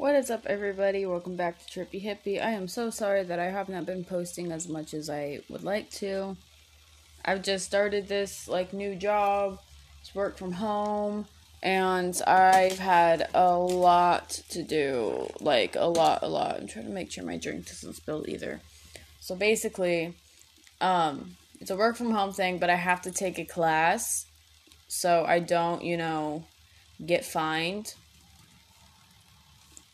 What is up, everybody? Welcome back to Trippy Hippie. I am so sorry that I have not been posting as much as I would like to. I've just started this like new job. It's work from home, and I've had a lot to do. Like a lot, a lot. I'm trying to make sure my drink doesn't spill either. So basically, um, it's a work from home thing, but I have to take a class so I don't, you know, get fined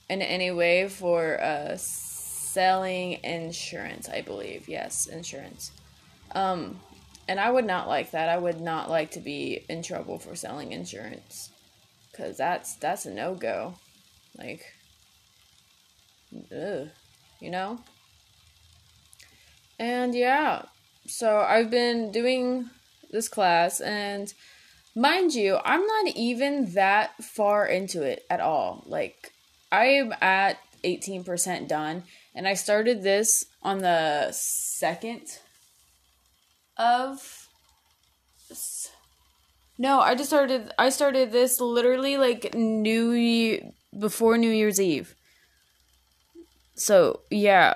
in any way for uh, selling insurance, I believe. Yes, insurance. Um, and I would not like that. I would not like to be in trouble for selling insurance, cause that's that's a no go. Like, ugh, you know. And yeah, so I've been doing this class, and mind you, I'm not even that far into it at all. Like, I'm at 18% done, and I started this on the second of. No, I just started. I started this literally like New Year before New Year's Eve. So yeah,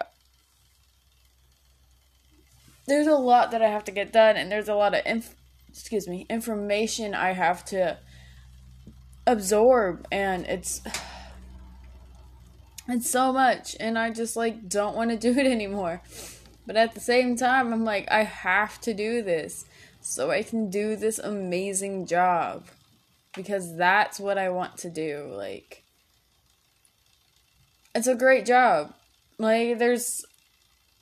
there's a lot that I have to get done, and there's a lot of inf- excuse me information I have to absorb, and it's it's so much, and I just like don't want to do it anymore. But at the same time, I'm like I have to do this so I can do this amazing job because that's what I want to do. Like it's a great job. Like there's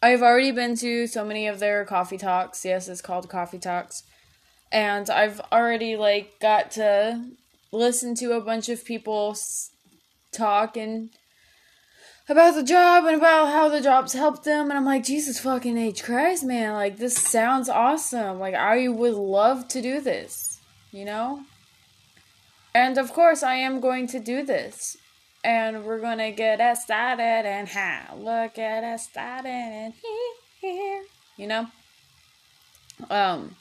I've already been to so many of their coffee talks. Yes, it's called coffee talks. And I've already like got to listen to a bunch of people talk and about the job and about how the jobs helped them. And I'm like Jesus fucking H Christ man. Like this sounds awesome. Like I would love to do this you know? And of course I am going to do this. And we're gonna get us started and ha look at us started and here you know? Um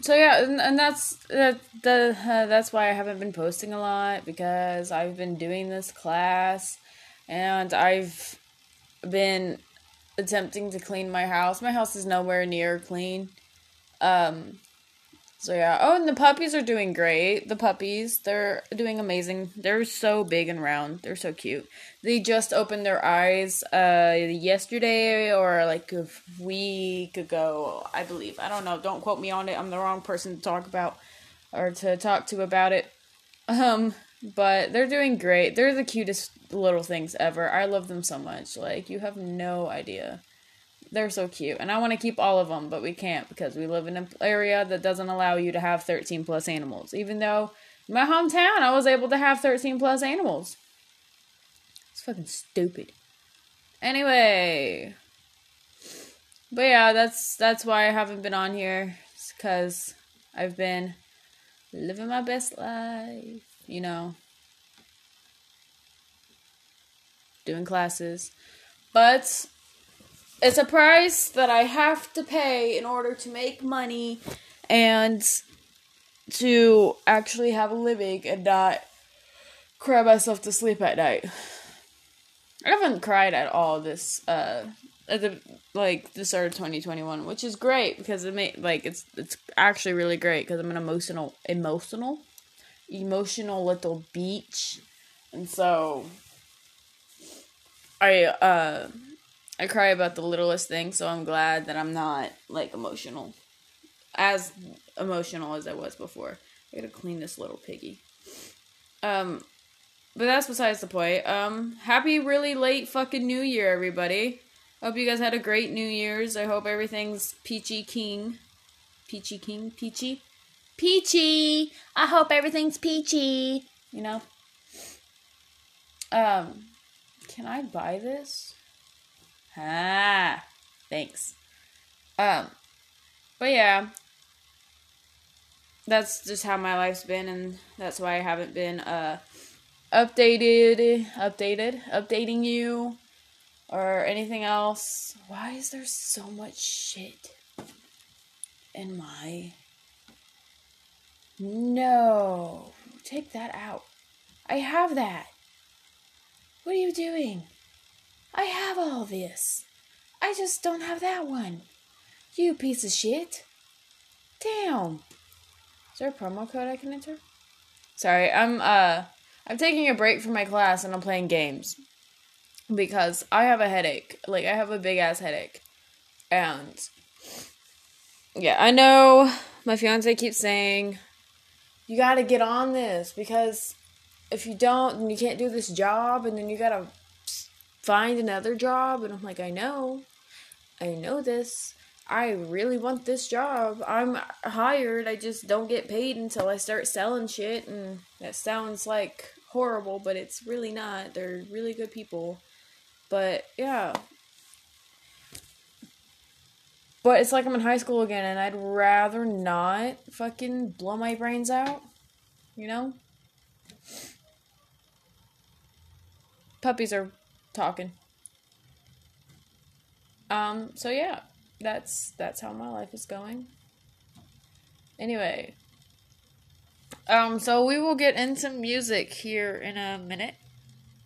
so yeah and, and that's that the uh, that's why I haven't been posting a lot because I've been doing this class and I've been attempting to clean my house. My house is nowhere near clean. Um so yeah. Oh, and the puppies are doing great. The puppies, they're doing amazing. They're so big and round. They're so cute. They just opened their eyes uh yesterday or like a week ago, I believe. I don't know. Don't quote me on it. I'm the wrong person to talk about or to talk to about it. Um but they're doing great. They're the cutest little things ever. I love them so much. Like, you have no idea. They're so cute. And I want to keep all of them, but we can't because we live in an area that doesn't allow you to have 13 plus animals. Even though my hometown, I was able to have 13 plus animals. It's fucking stupid. Anyway. But yeah, that's that's why I haven't been on here. Cuz I've been living my best life, you know. doing classes. But it's a price that I have to pay in order to make money and to actually have a living and not cry myself to sleep at night. I haven't cried at all this uh at the like the start of 2021, which is great because it made like it's it's actually really great because I'm an emotional emotional emotional little beach. And so I uh I cry about the littlest thing, so I'm glad that I'm not like emotional. As emotional as I was before. I gotta clean this little piggy. Um but that's besides the point. Um happy really late fucking new year everybody. Hope you guys had a great New Year's. I hope everything's peachy king. Peachy king? Peachy? Peachy! I hope everything's peachy. You know? Um can I buy this? Ah, thanks. Um, but yeah, that's just how my life's been, and that's why I haven't been uh updated, updated, updating you or anything else. Why is there so much shit in my? No, take that out. I have that. What are you doing? I have all this. I just don't have that one. You piece of shit. Damn. Is there a promo code I can enter? Sorry, I'm uh I'm taking a break from my class and I'm playing games. Because I have a headache. Like I have a big ass headache. And yeah, I know my fiance keeps saying you got to get on this because if you don't, then you can't do this job and then you got to find another job and I'm like, I know. I know this. I really want this job. I'm hired. I just don't get paid until I start selling shit. And that sounds like horrible, but it's really not. They're really good people. But yeah. But it's like I'm in high school again, and I'd rather not fucking blow my brains out. You know? Puppies are talking. Um, so yeah that's that's how my life is going. Anyway, um, so we will get into music here in a minute.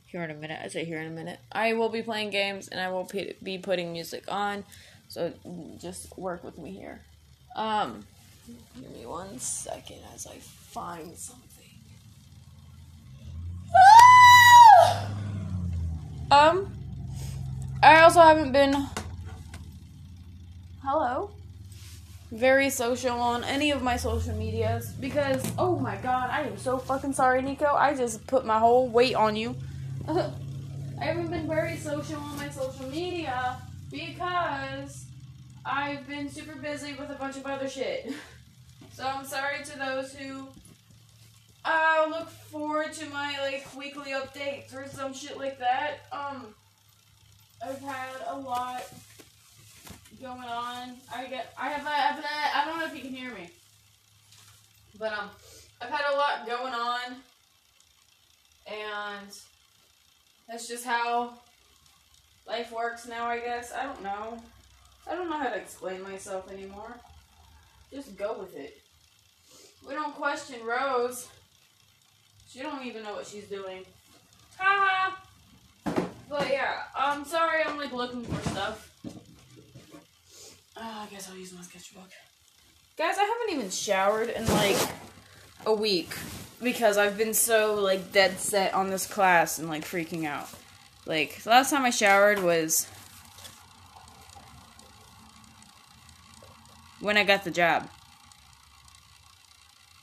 Here in a minute, I say here in a minute. I will be playing games and I will be putting music on, so just work with me here. Um, give me one second as I find something. um, I also haven't been hello? Very social on any of my social medias because oh my god i am so fucking sorry nico. I just put my whole weight on you. I haven't been very social on my social media because i've been super busy with a bunch of other shit. So i'm sorry to those who uh look forward to my like weekly updates or some shit like that. Um i've had a lot going on. I get, I have, a, I have, a, I don't know if you can hear me, but um, I've had a lot going on, and that's just how life works now. I guess I don't know. I don't know how to explain myself anymore. Just go with it. We don't question Rose. She don't even know what she's doing. Ha But yeah, I'm sorry I'm like looking for stuff. Oh, I guess I'll use my sketchbook. Guys, I haven't even showered in like a week because I've been so like dead set on this class and like freaking out. Like the last time I showered was when I got the job.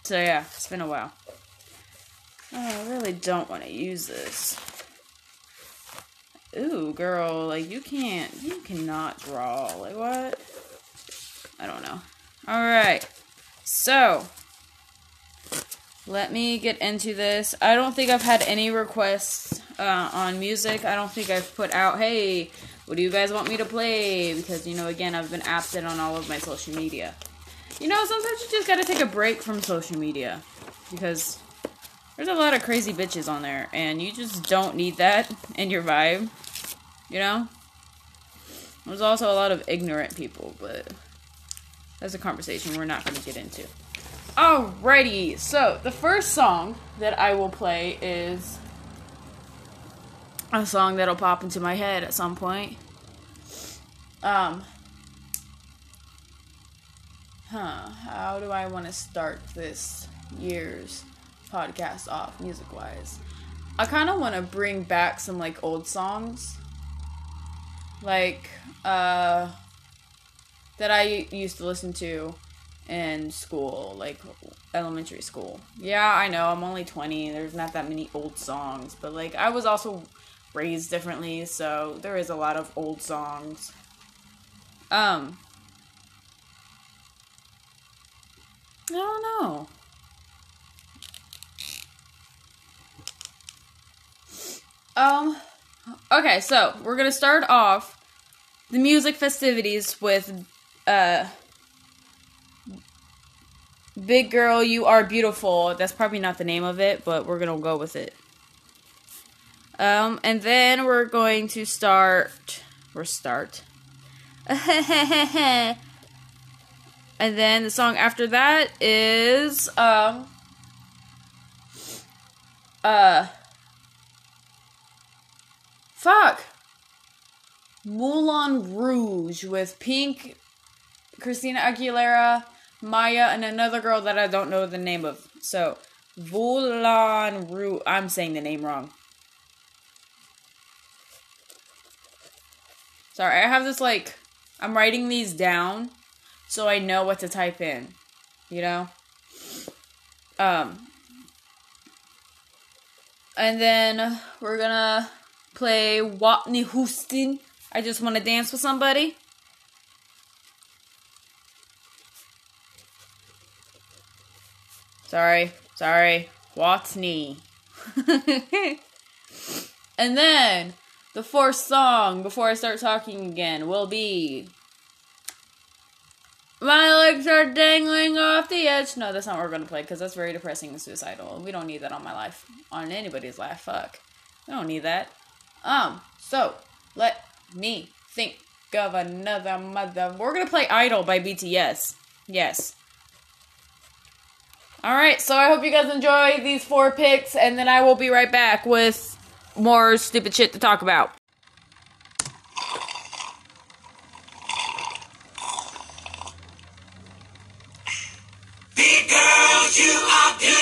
So yeah, it's been a while. Oh, I really don't want to use this. Ooh, girl, like you can't, you cannot draw. Like what? I don't know. All right. So, let me get into this. I don't think I've had any requests uh, on music. I don't think I've put out, hey, what do you guys want me to play? Because, you know, again, I've been absent on all of my social media. You know, sometimes you just gotta take a break from social media. Because there's a lot of crazy bitches on there. And you just don't need that in your vibe. You know? There's also a lot of ignorant people, but that's a conversation we're not to get into. Alrighty, so the first song that I will play is a song that'll pop into my head at some point. Um, huh, how do I want to start this year's podcast off music wise? I kind of want to bring back some like old songs. Like, uh, that I used to listen to in school, like elementary school. Yeah, I know, I'm only 20. There's not that many old songs, but like I was also raised differently, so there is a lot of old songs. Um I don't know. Um okay, so we're going to start off the music festivities with uh Big Girl, You Are Beautiful. That's probably not the name of it, but we're going to go with it. Um, and then we're going to start. We're start. and then the song after that is um uh Fuck. Moulin Rouge with Pink, Christina Aguilera, Mýa, and another girl that I don't know the name of. So, Moulin Rouge. I'm saying the name wrong. Sorry, I have this like. I'm writing these down so I know what to type in. You know? Um. And then we're gonna play Whitney Houston. I just want to dance with somebody. Sorry, sorry. Whitney. and then the fourth song before I start talking again will be My legs are dangling off the edge. No, that's not what we're gonna play because that's very depressing and suicidal. We don't need that on my life, on anybody's life. Fuck, we don't need that. Um, so let me think of another mother. We're gonna play Idol by BTS. Yes. Alright, so I hope you guys enjoy these four picks, and then I will be right back with more stupid shit to talk about. Big girl, you are beautiful.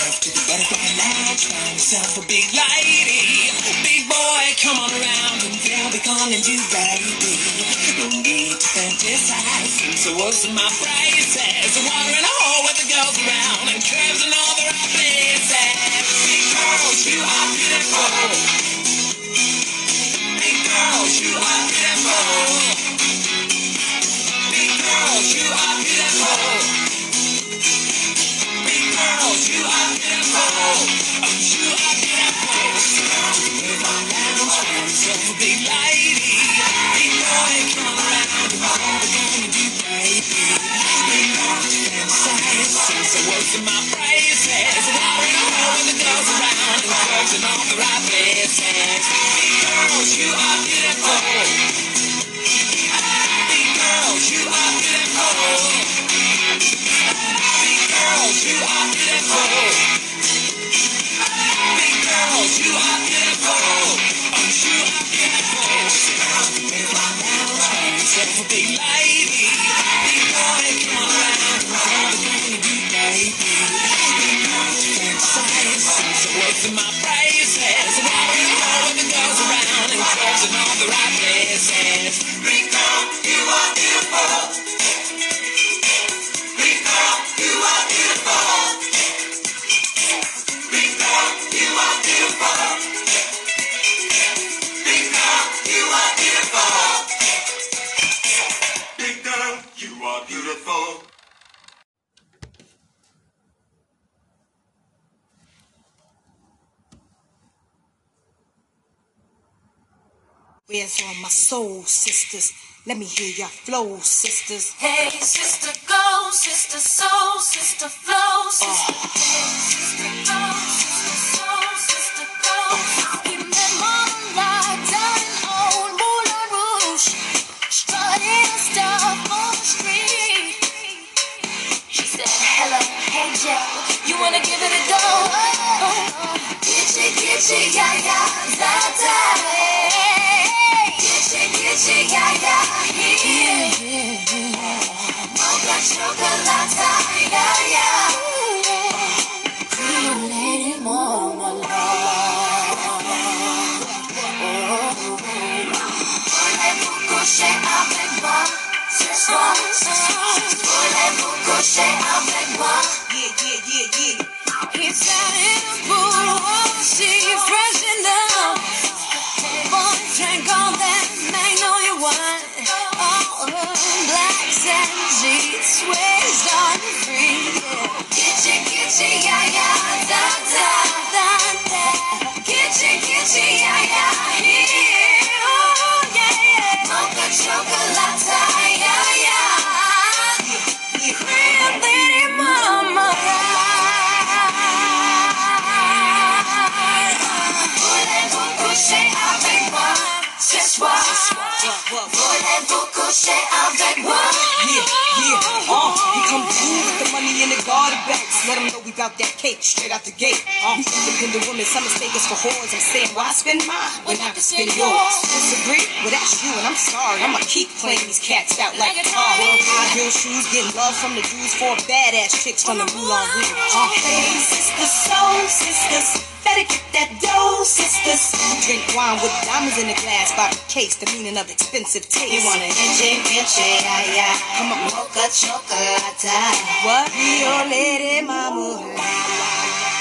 Yourself to the butterfly lounge, find yourself a big lady. Big boy, come on around and they'll be calling you baby. No need to fantasize, since the words of my phrases. Water in a hole with the girls around and curves in all the right places. Big girls, you are beautiful. Big girls, you are beautiful. Are Where's all my soul sisters? Let me hear your flow, sisters. Hey, sister, go, sister, soul, sister, flow, sister. Hey, sister, go, sister, soul, sister, go. We met Mama down in old Moulin Rouge, strutting stuff on the street. She said, hello, hey, you wanna give it a go? Oh, oh. Gitchy, gitchy, yeah, yeah, da, da, Voulez-vous coucher avec moi? Yeah, yeah, yeah, yeah. That magnolia wine. Her blacks and jeans, on free. Kitchy, kitchy, yeah, yeah, da, da, da, da. Kitchy, kitchy, yeah, yeah, yeah. Oh, yeah, yeah. Mocha chocolate, Voulez-vous coucher avec moi? Yeah, yeah, uh, come through with the money in the garden bags. Let him know we bout that cake straight out the gate. Uh, independent women, some mistake for. I'm saying, why spend mine when I can spend yours? Disagree? Well, that's you, and I'm sorry. I'ma keep playing these cats out like a car. High shoes, getting love from the Jews, four badass chicks from the Moulin Rouge. Uh, sisters, soul sisters, better get that dough, sisters. drink wine with diamonds in the glass by the case, the meaning of expensive taste. You wanna inche, inche, yeah, yeah. Come on, Mocha chocolate. What? Rio Lady Mama.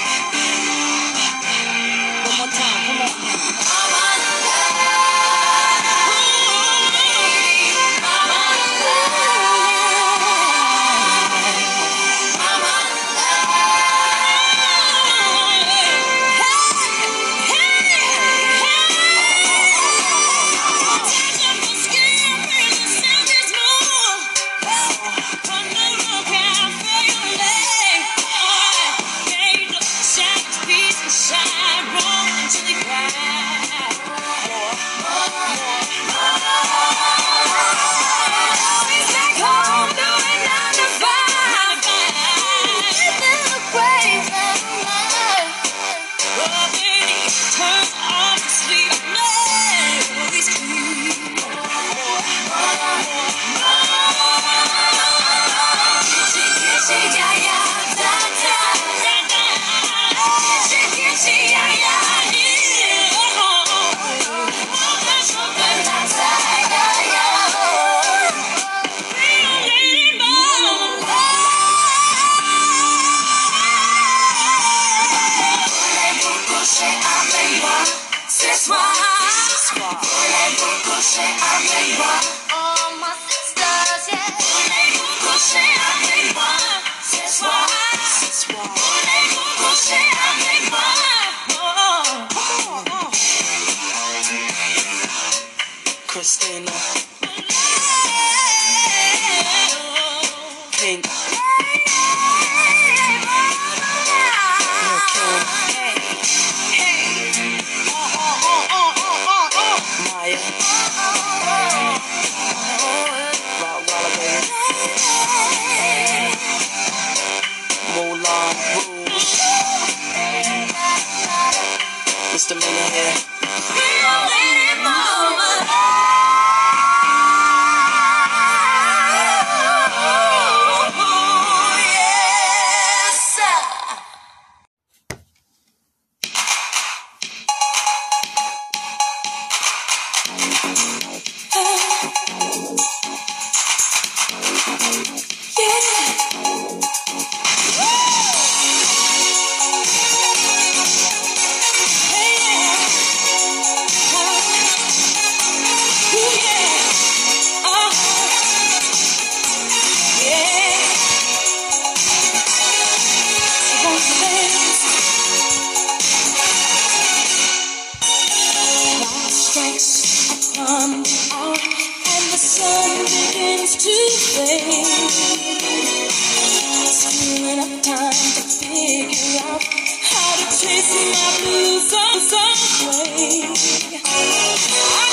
come out and the sun begins to fade. Still enough time to figure out how to chase my blues away. I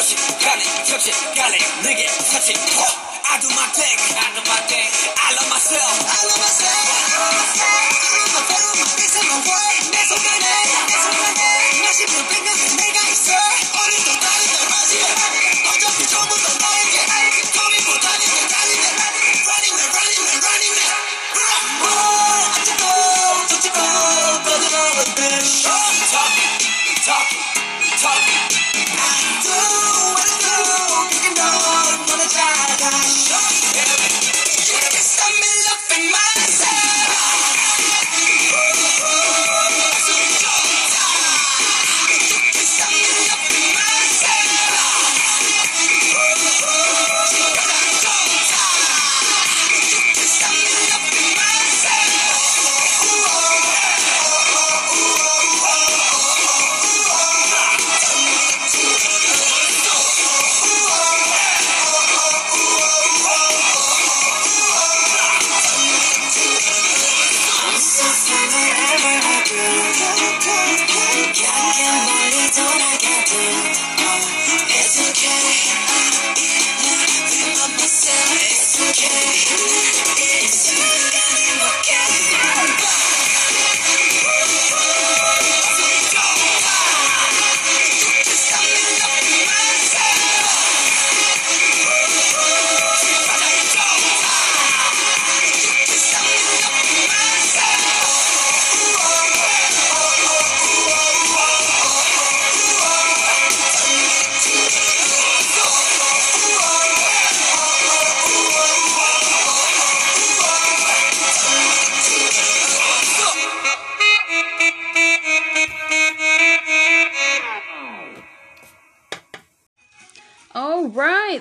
접시 가네 내게 사실 I do my thing I do my thing I love myself I love myself I love myself This is my world 내 속안에 내 몇십 년 뱅간 내가 있어 어리도 다리도 마시게 어차피 처음부터 너에게 토미보다는 더 달리네 Running man running man running man 뭐 어쩌고 저쩌고 떠들어온 bitch Talking talking talking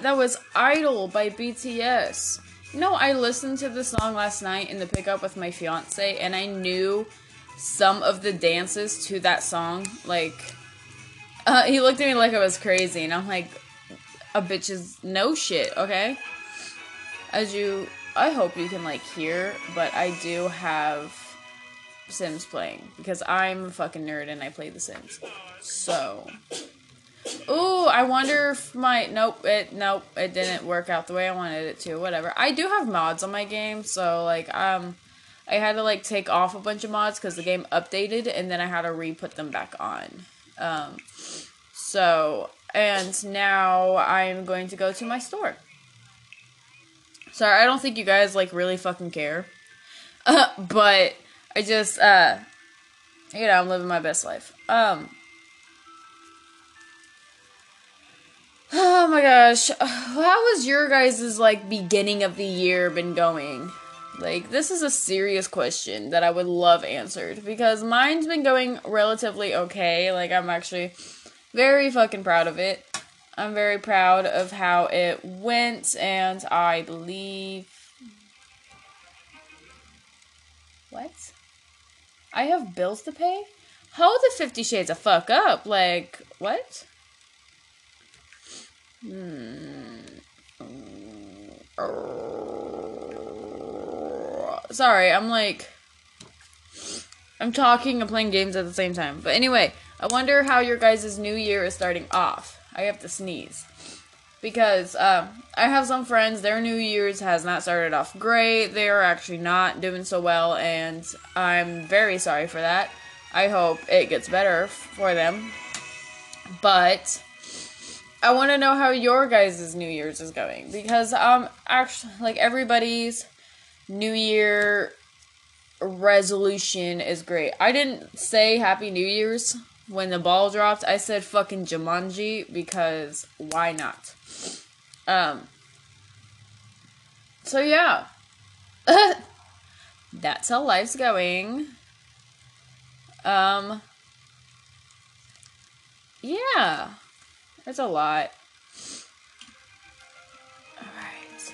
that was Idol by BTS. You know, I listened to the song last night in the pickup with my fiance, and I knew some of the dances to that song. Like, uh, he looked at me like I was crazy, and I'm like, a bitch is no shit, okay? As you, I hope you can like hear, but I do have Sims playing because I'm a fucking nerd and I play The Sims. So, Ooh, I wonder if my nope it nope it didn't work out the way I wanted it to. Whatever. I do have mods on my game, so like um, I had to like take off a bunch of mods because the game updated, and then I had to re put them back on. Um, so and now I'm going to go to my store. Sorry, I don't think you guys like really fucking care, but I just uh, you know, I'm living my best life. Um. Oh my gosh. How has your guys' like beginning of the year been going? Like this is a serious question that I would love answered because mine's been going relatively okay. Like I'm actually very fucking proud of it. I'm very proud of how it went and I believe What? I have bills to pay? Hold the 50 shades of fuck up. Like what? Sorry, I'm like. I'm talking and playing games at the same time. But anyway, I wonder how your guys' new year is starting off. I have to sneeze. Because um, I have some friends, their new year's has not started off great. They are actually not doing so well, and I'm very sorry for that. I hope it gets better for them. But I want to know how your guys' New Year's is going because um actually like everybody's New Year resolution is great. I didn't say Happy New Year's when the ball dropped. I said fucking Jumanji because why not? Um. So yeah, that's how life's going. Um. Yeah. That's a lot. Alright.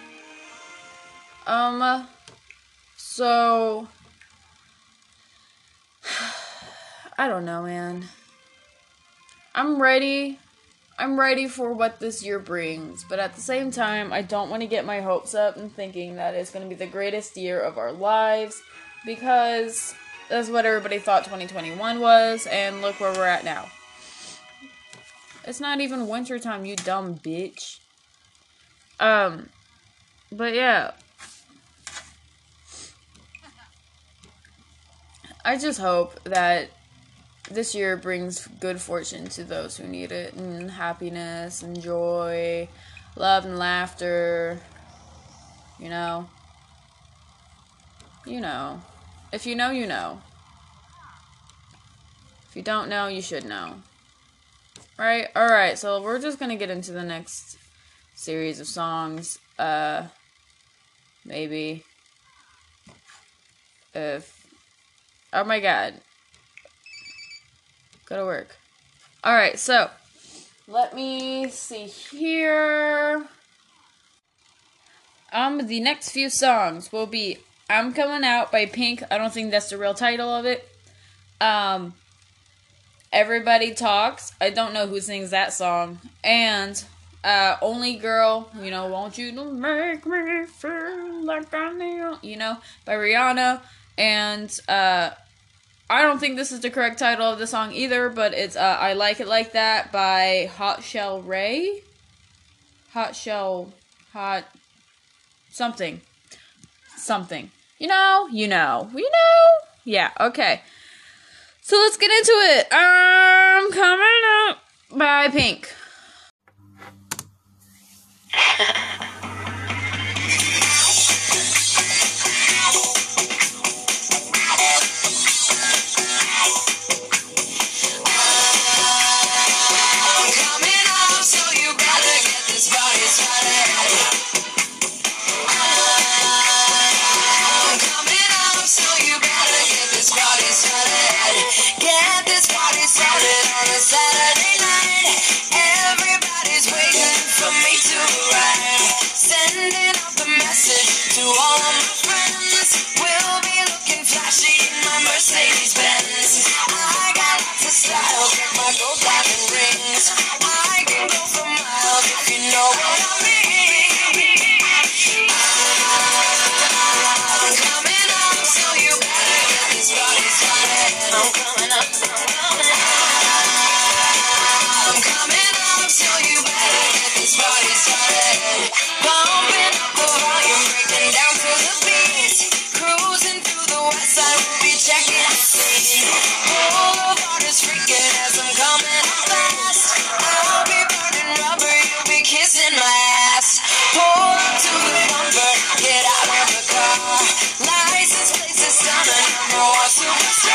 Um, so. I don't know, man. I'm ready. I'm ready for what this year brings, but at the same time, I don't want to get my hopes up and thinking that it's going to be the greatest year of our lives because That's what everybody thought 2021 was, and look where we're at now. It's not even wintertime, you dumb bitch. Um, but yeah. I just hope that this year brings good fortune to those who need it, and happiness and joy, love and laughter. You know? You know. If you know, you know. If you don't know, you should know. Right? Alright, so we're just gonna get into the next series of songs. Uh, maybe. If. Oh my god. Go to work. Alright, so. Let me see here. Um, the next few songs will be I'm Coming Out by Pink. I don't think that's the real title of it. Um, Everybody Talks. I don't know who sings that song. And uh, Only Girl, you know, Won't You Make Me Feel Like I Need, you know, by Rihanna. And uh, I don't think this is the correct title of the song either, but it's uh, I Like It Like That by Hot Chelle Rae. Hot Shell. Hot. Something. Something. You know? You know. You know? Yeah, okay. So let's get into it. I'm coming up by Pink. Sending out the message to all of my friends. We'll be looking flashy in my Mercedes Benz. I got lots of style, get my gold diamond rings. I can go for miles if you know what I License plates is stunning, number one superstar.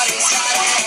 shot it, shot it.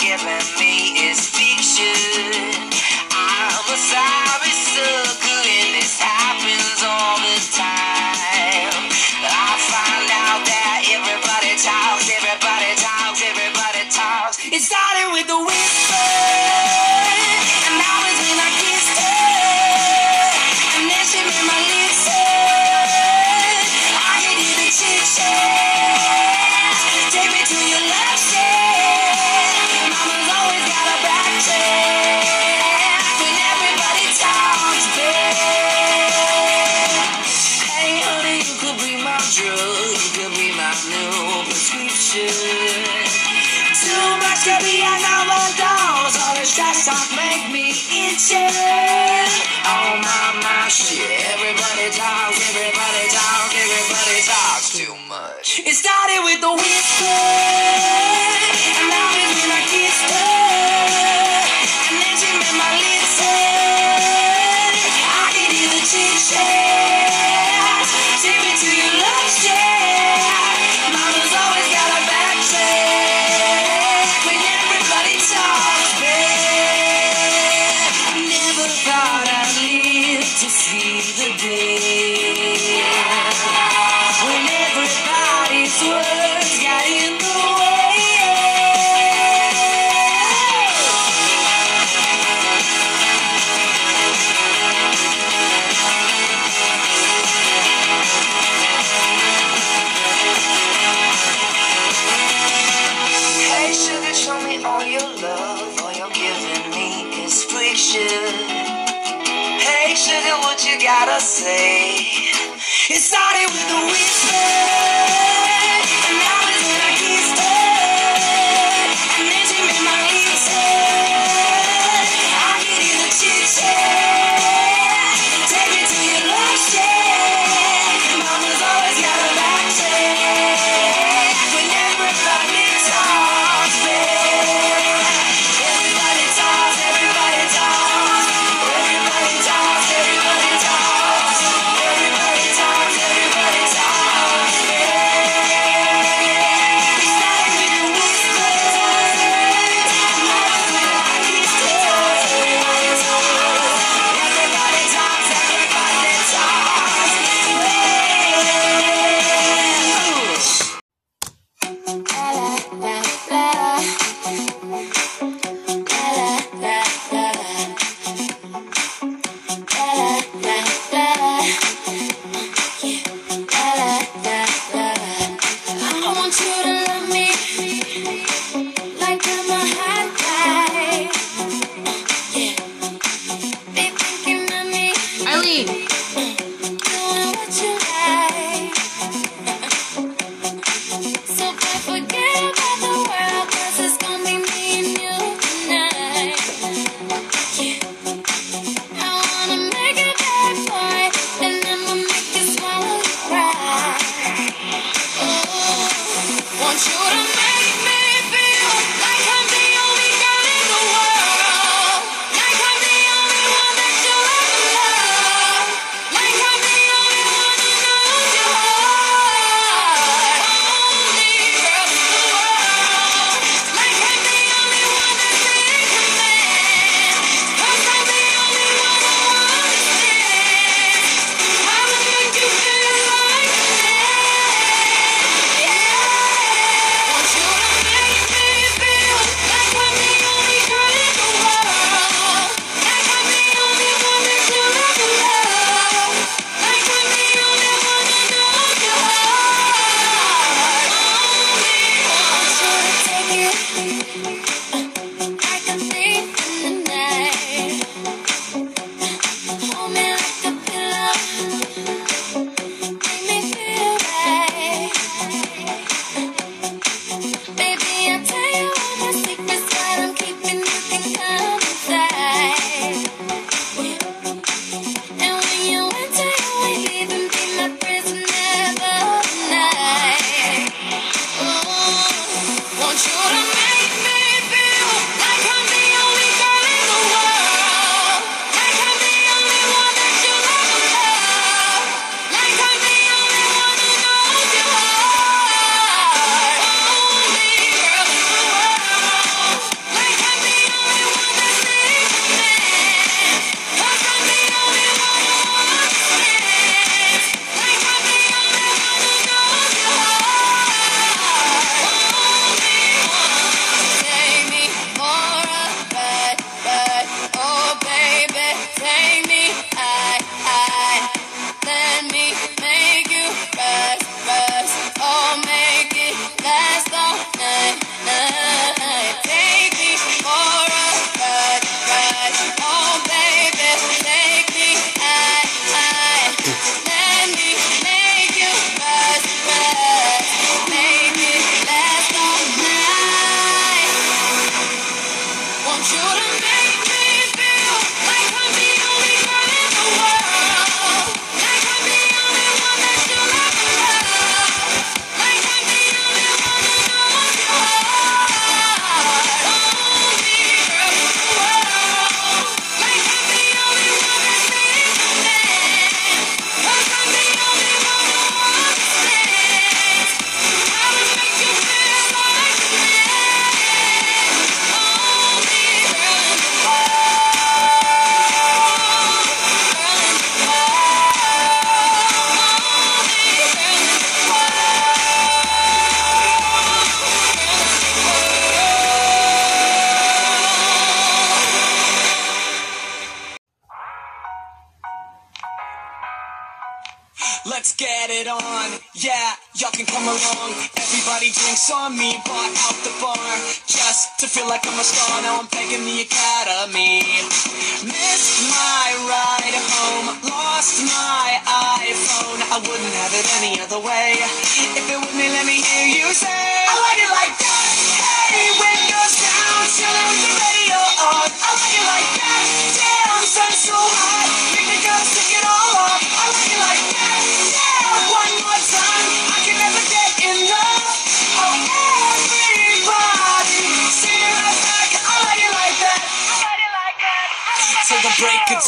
your giving.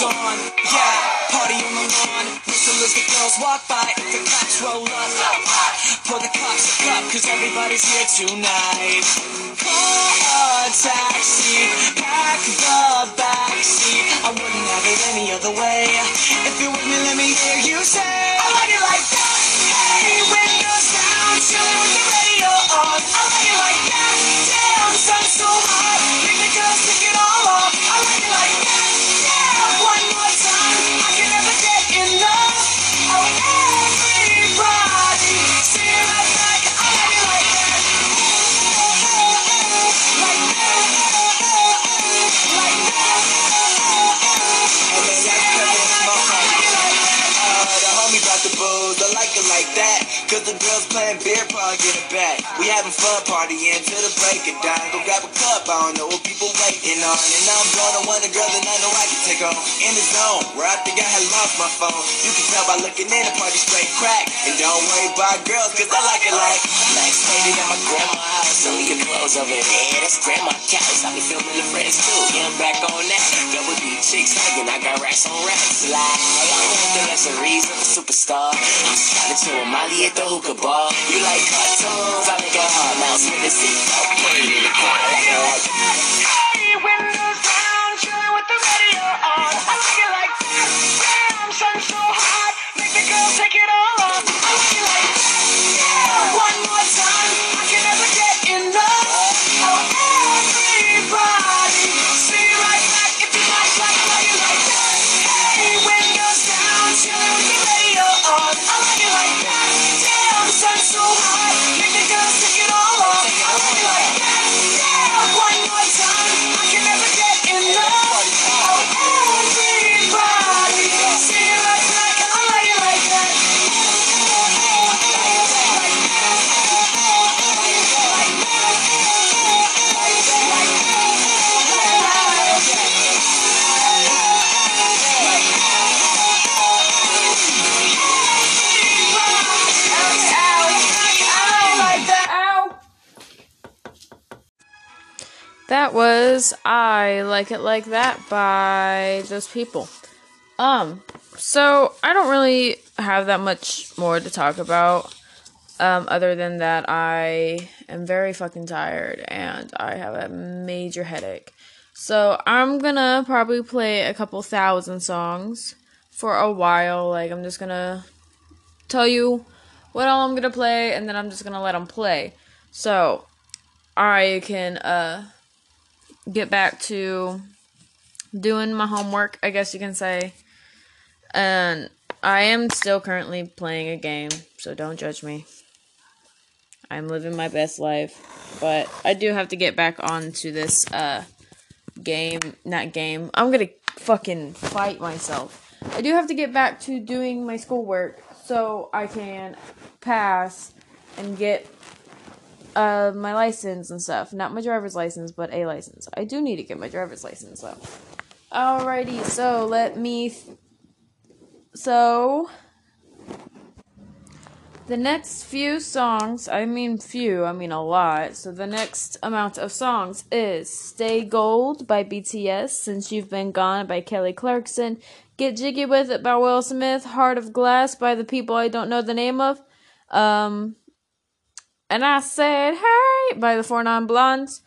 Dawn, yeah, party on the lawn. Whistle as the girls walk by, if the cops roll up. Pour the cops a cup, cause everybody's here tonight. Call a taxi, pack the backseat. I wouldn't have it any other way. If you're with me, let me hear you say, I like it like that. Hey, windows down, with the radio on. Cause playing beer pong, get it back. We having fun partying till the break of dawn. Go grab a cup, I don't know what people waiting on. And I'm blowing on one of the girls that I know I can take on. In the zone, where I think I had lost my phone. You can tell by looking in, the party straight crack. And don't worry about girls, cause I like it like. Max faded at my grandma house. Of your clothes over there. That's grandma couch. I be filming the friends too. I'm back on that. Double D chicks hugging. I got racks on racks. Like, I don't think that's a reason for superstar. I'm trying to chill with Molly at the hookah bar. You like cartoons? I make a hard mouse with a seatbelt. Put it in the corner. Like that. Hey, windows down, chilling with the radio on. I like it like that. Damn, sun so hot, make the girls take it all off. I like it like was I Like It Like That by those people. Um, so I don't really have that much more to talk about. Um, other than that, I am very fucking tired and I have a major headache. So I'm gonna probably play a couple thousand songs for a while. Like, I'm just gonna tell you what all I'm gonna play and then I'm just gonna let them play. So I can uh get back to doing my homework, I guess you can say. And I am still currently playing a game, so don't judge me. I'm living my best life, but I do have to get back onto this uh game, not game. I'm going to fucking fight myself. I do have to get back to doing my schoolwork so I can pass and get uh my license and stuff. Not my driver's license, but a license. I do need to get my driver's license though. Alrighty, so let me. Th- so the next few songs, I mean few, I mean a lot. So the next amount of songs is Stay Gold by BTS, Since You've Been Gone by Kelly Clarkson, Get Jiggy With It by Will Smith, Heart of Glass by the people I don't know the name of, um, and I Said Hey by the Four Non Blondes,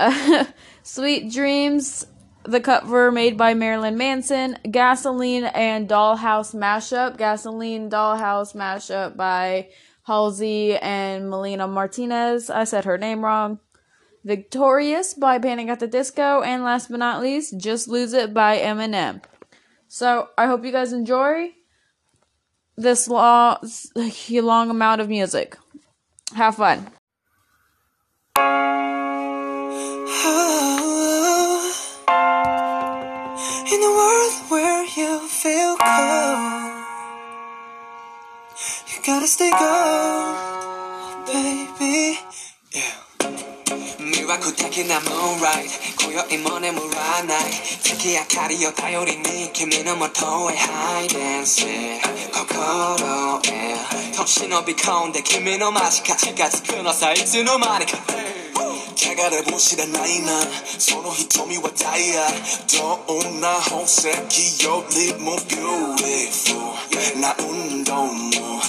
Sweet Dreams, the cover made by Marilyn Manson, Gasoline and Dollhouse Mashup, Gasoline Dollhouse Mashup by Halsey and Melina Martinez. I said her name wrong. Victorious by Panic at the Disco, and last but not least, Just Lose It by Eminem. So I hope you guys enjoy. this long, long amount of music. Have fun. In a world where you feel cold, you gotta stay gold, baby. Yeah. 魅惑的なムーンライト今宵も眠らない。月明かりを頼りに君の元へハイデンス心へと忍び込んで君の間近近づくのさいつの間にか。汚れも知らないなその瞳はダイヤどんな宝石よりもビューティフル何度も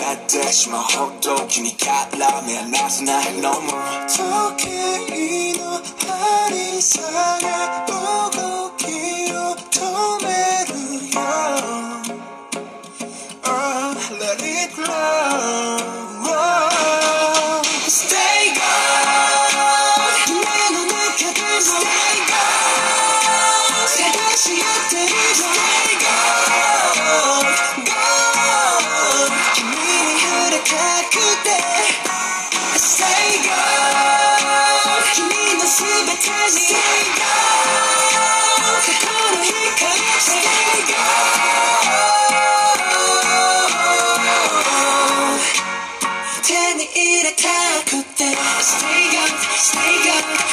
見とれてしまうほど君から目離せないのも時計の針さえ動きを止め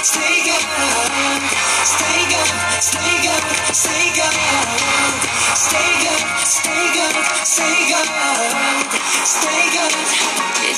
stay gold Stay gold, stay gold, stay gold Stay gold, stay gold, stay gold Stay gold い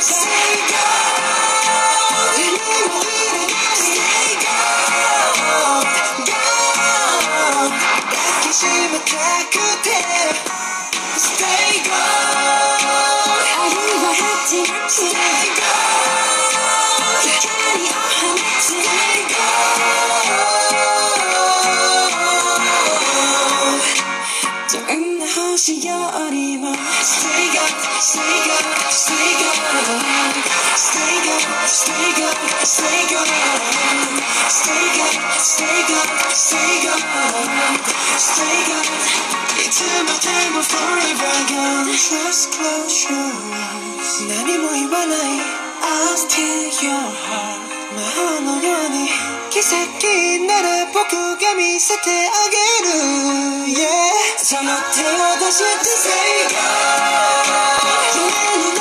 Say go.「いつまでも呪われば今その手を出して Say Go」「夢の中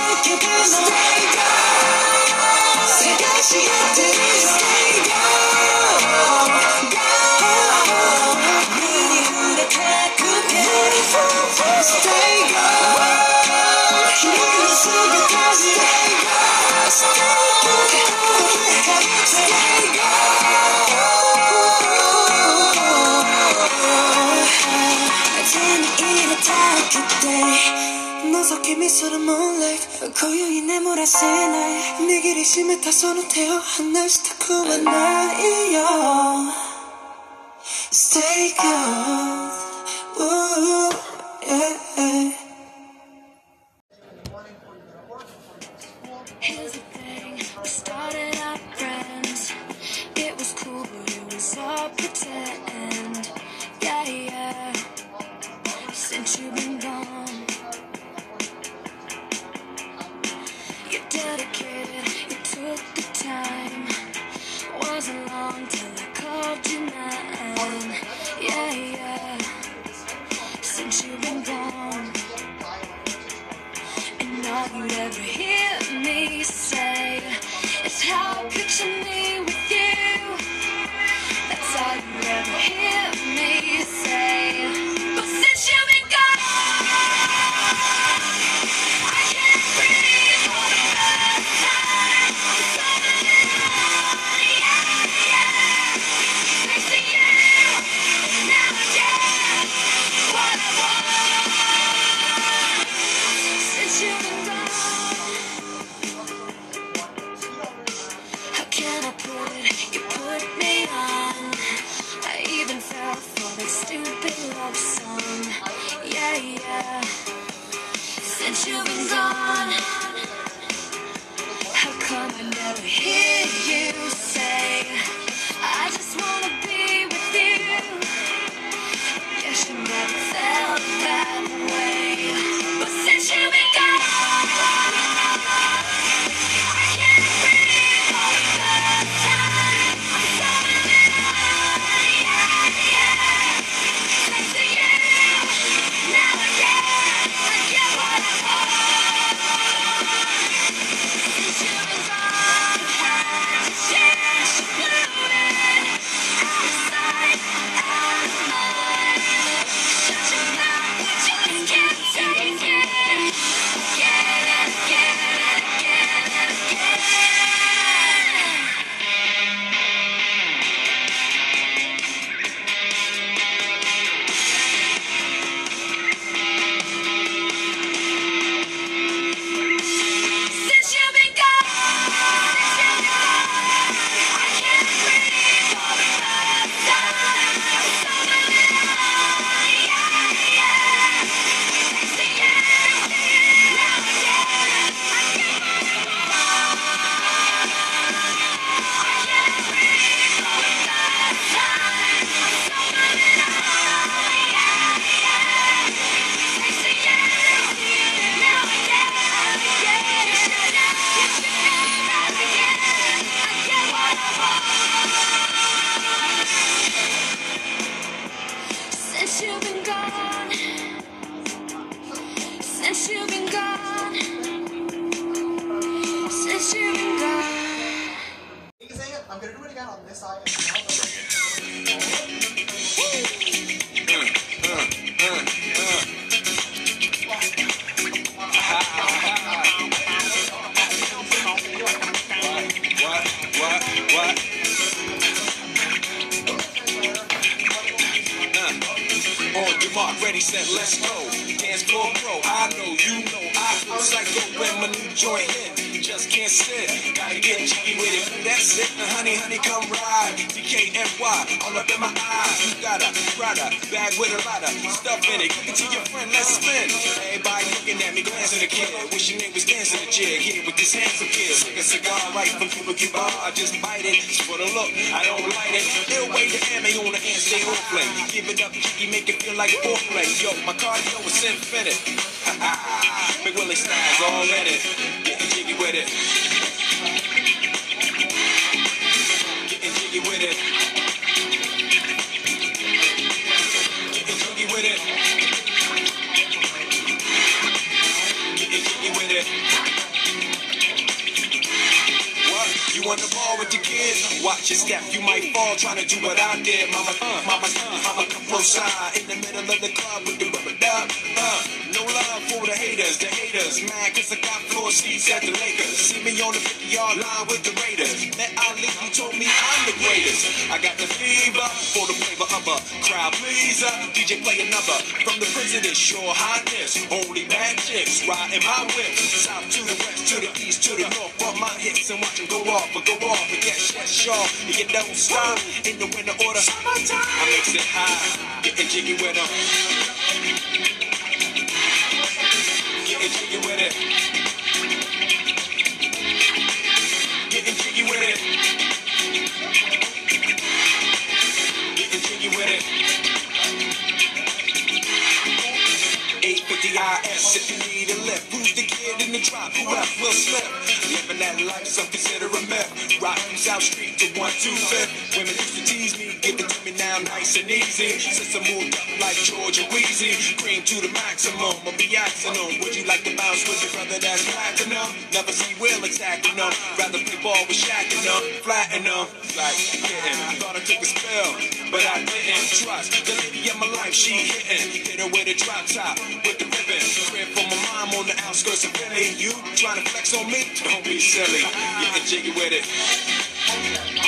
Give me sort of moonlight 고요.히 내 몰아새 날내 길이 심해 타서 노태워 한 날씩 달콤한 나이여 Stay cold Ooh, yeah. Long till I called you mine. Yeah, yeah. Since you've been gone. And all you'd ever hear me say is how I picture me right from Cuba Cuba. I just bite it, for the look. I don't light it. They'll wait the ammo on the hand, stay on play. Give it up, jiggy, make it feel like foreplay. Yo, my cardio is infinite. Big Willie styles all in it. Getting jiggy with it. Watch your step, you might fall trying to do what I did. Mama, uh, mama, uh, mama, come side in the middle of the club with the rubber duck. Uh, no love for the haters, the haters, man, cause I got floor seats at the Lakers. See me on the 50 yard line with the Raiders. Met Ali, he told me I'm the greatest. I got the fever for the flavor of a crowd pleaser. DJ play another from the president, sure highness. Only bad chicks riding my whip. South to the west, to the east, to the north. Bump my hips and watch them go off, but go off and get shit sharp. And you don't stop in the winter order. I makes it high, getting jiggy with them. Getting jiggy with it. 850 IS if you need a lift. Who's the kid in the drop? Who else will slip? Living that life, some consider a myth. South Street to 125th. Women used to tease me, give it to me now nice and easy. Since I moved up like Georgia Wheezy, cream to the maximum. I'll be asking them, would you like to bounce with your brother that's platinum? Never see Will attacking them. Rather play ball with Shaq and them, flatten them. Like, hitting. I thought I took a spell, but I didn't trust. The lady of my life, she hitting. Hit her with a drop top, with the ribbon. Crib for my mom on the outskirts of Philly. You trying to flex on me? Don't be silly. Getting jiggy with it.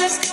las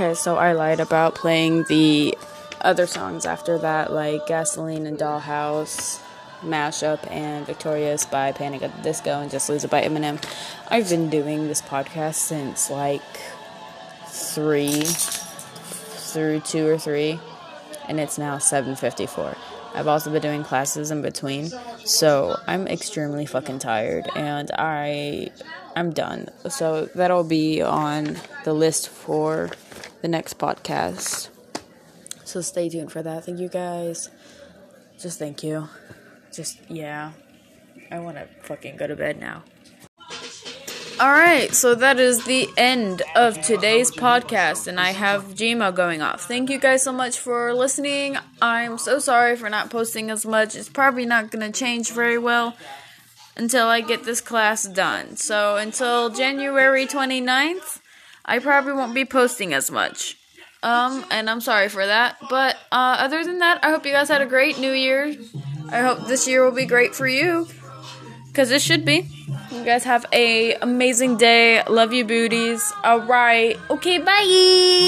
Okay, so I lied about playing the other songs after that, like Gasoline and Dollhouse, Mashup, and Victorious by Panic at the Disco and Just Lose It by Eminem. I've been doing this podcast since like three through two or three, and it's now 7:54. I've also been doing classes in between, so I'm extremely fucking tired, and I I'm done. So that'll be on the list for the next podcast. So stay tuned for that. Thank you guys. Just thank you. Just yeah. I want to fucking go to bed now. Alright, so that is the end of today's podcast, and I have Gmail going off. Thank you guys so much for listening. I'm so sorry for not posting as much. It's probably not going to change very well until I get this class done. So until January 29th, I probably won't be posting as much. Um, and I'm sorry for that. But uh, other than that, I hope you guys had a great new year. I hope this year will be great for you. Because it should be. You guys have a amazing day. Love you, booties. Alright. Okay, bye.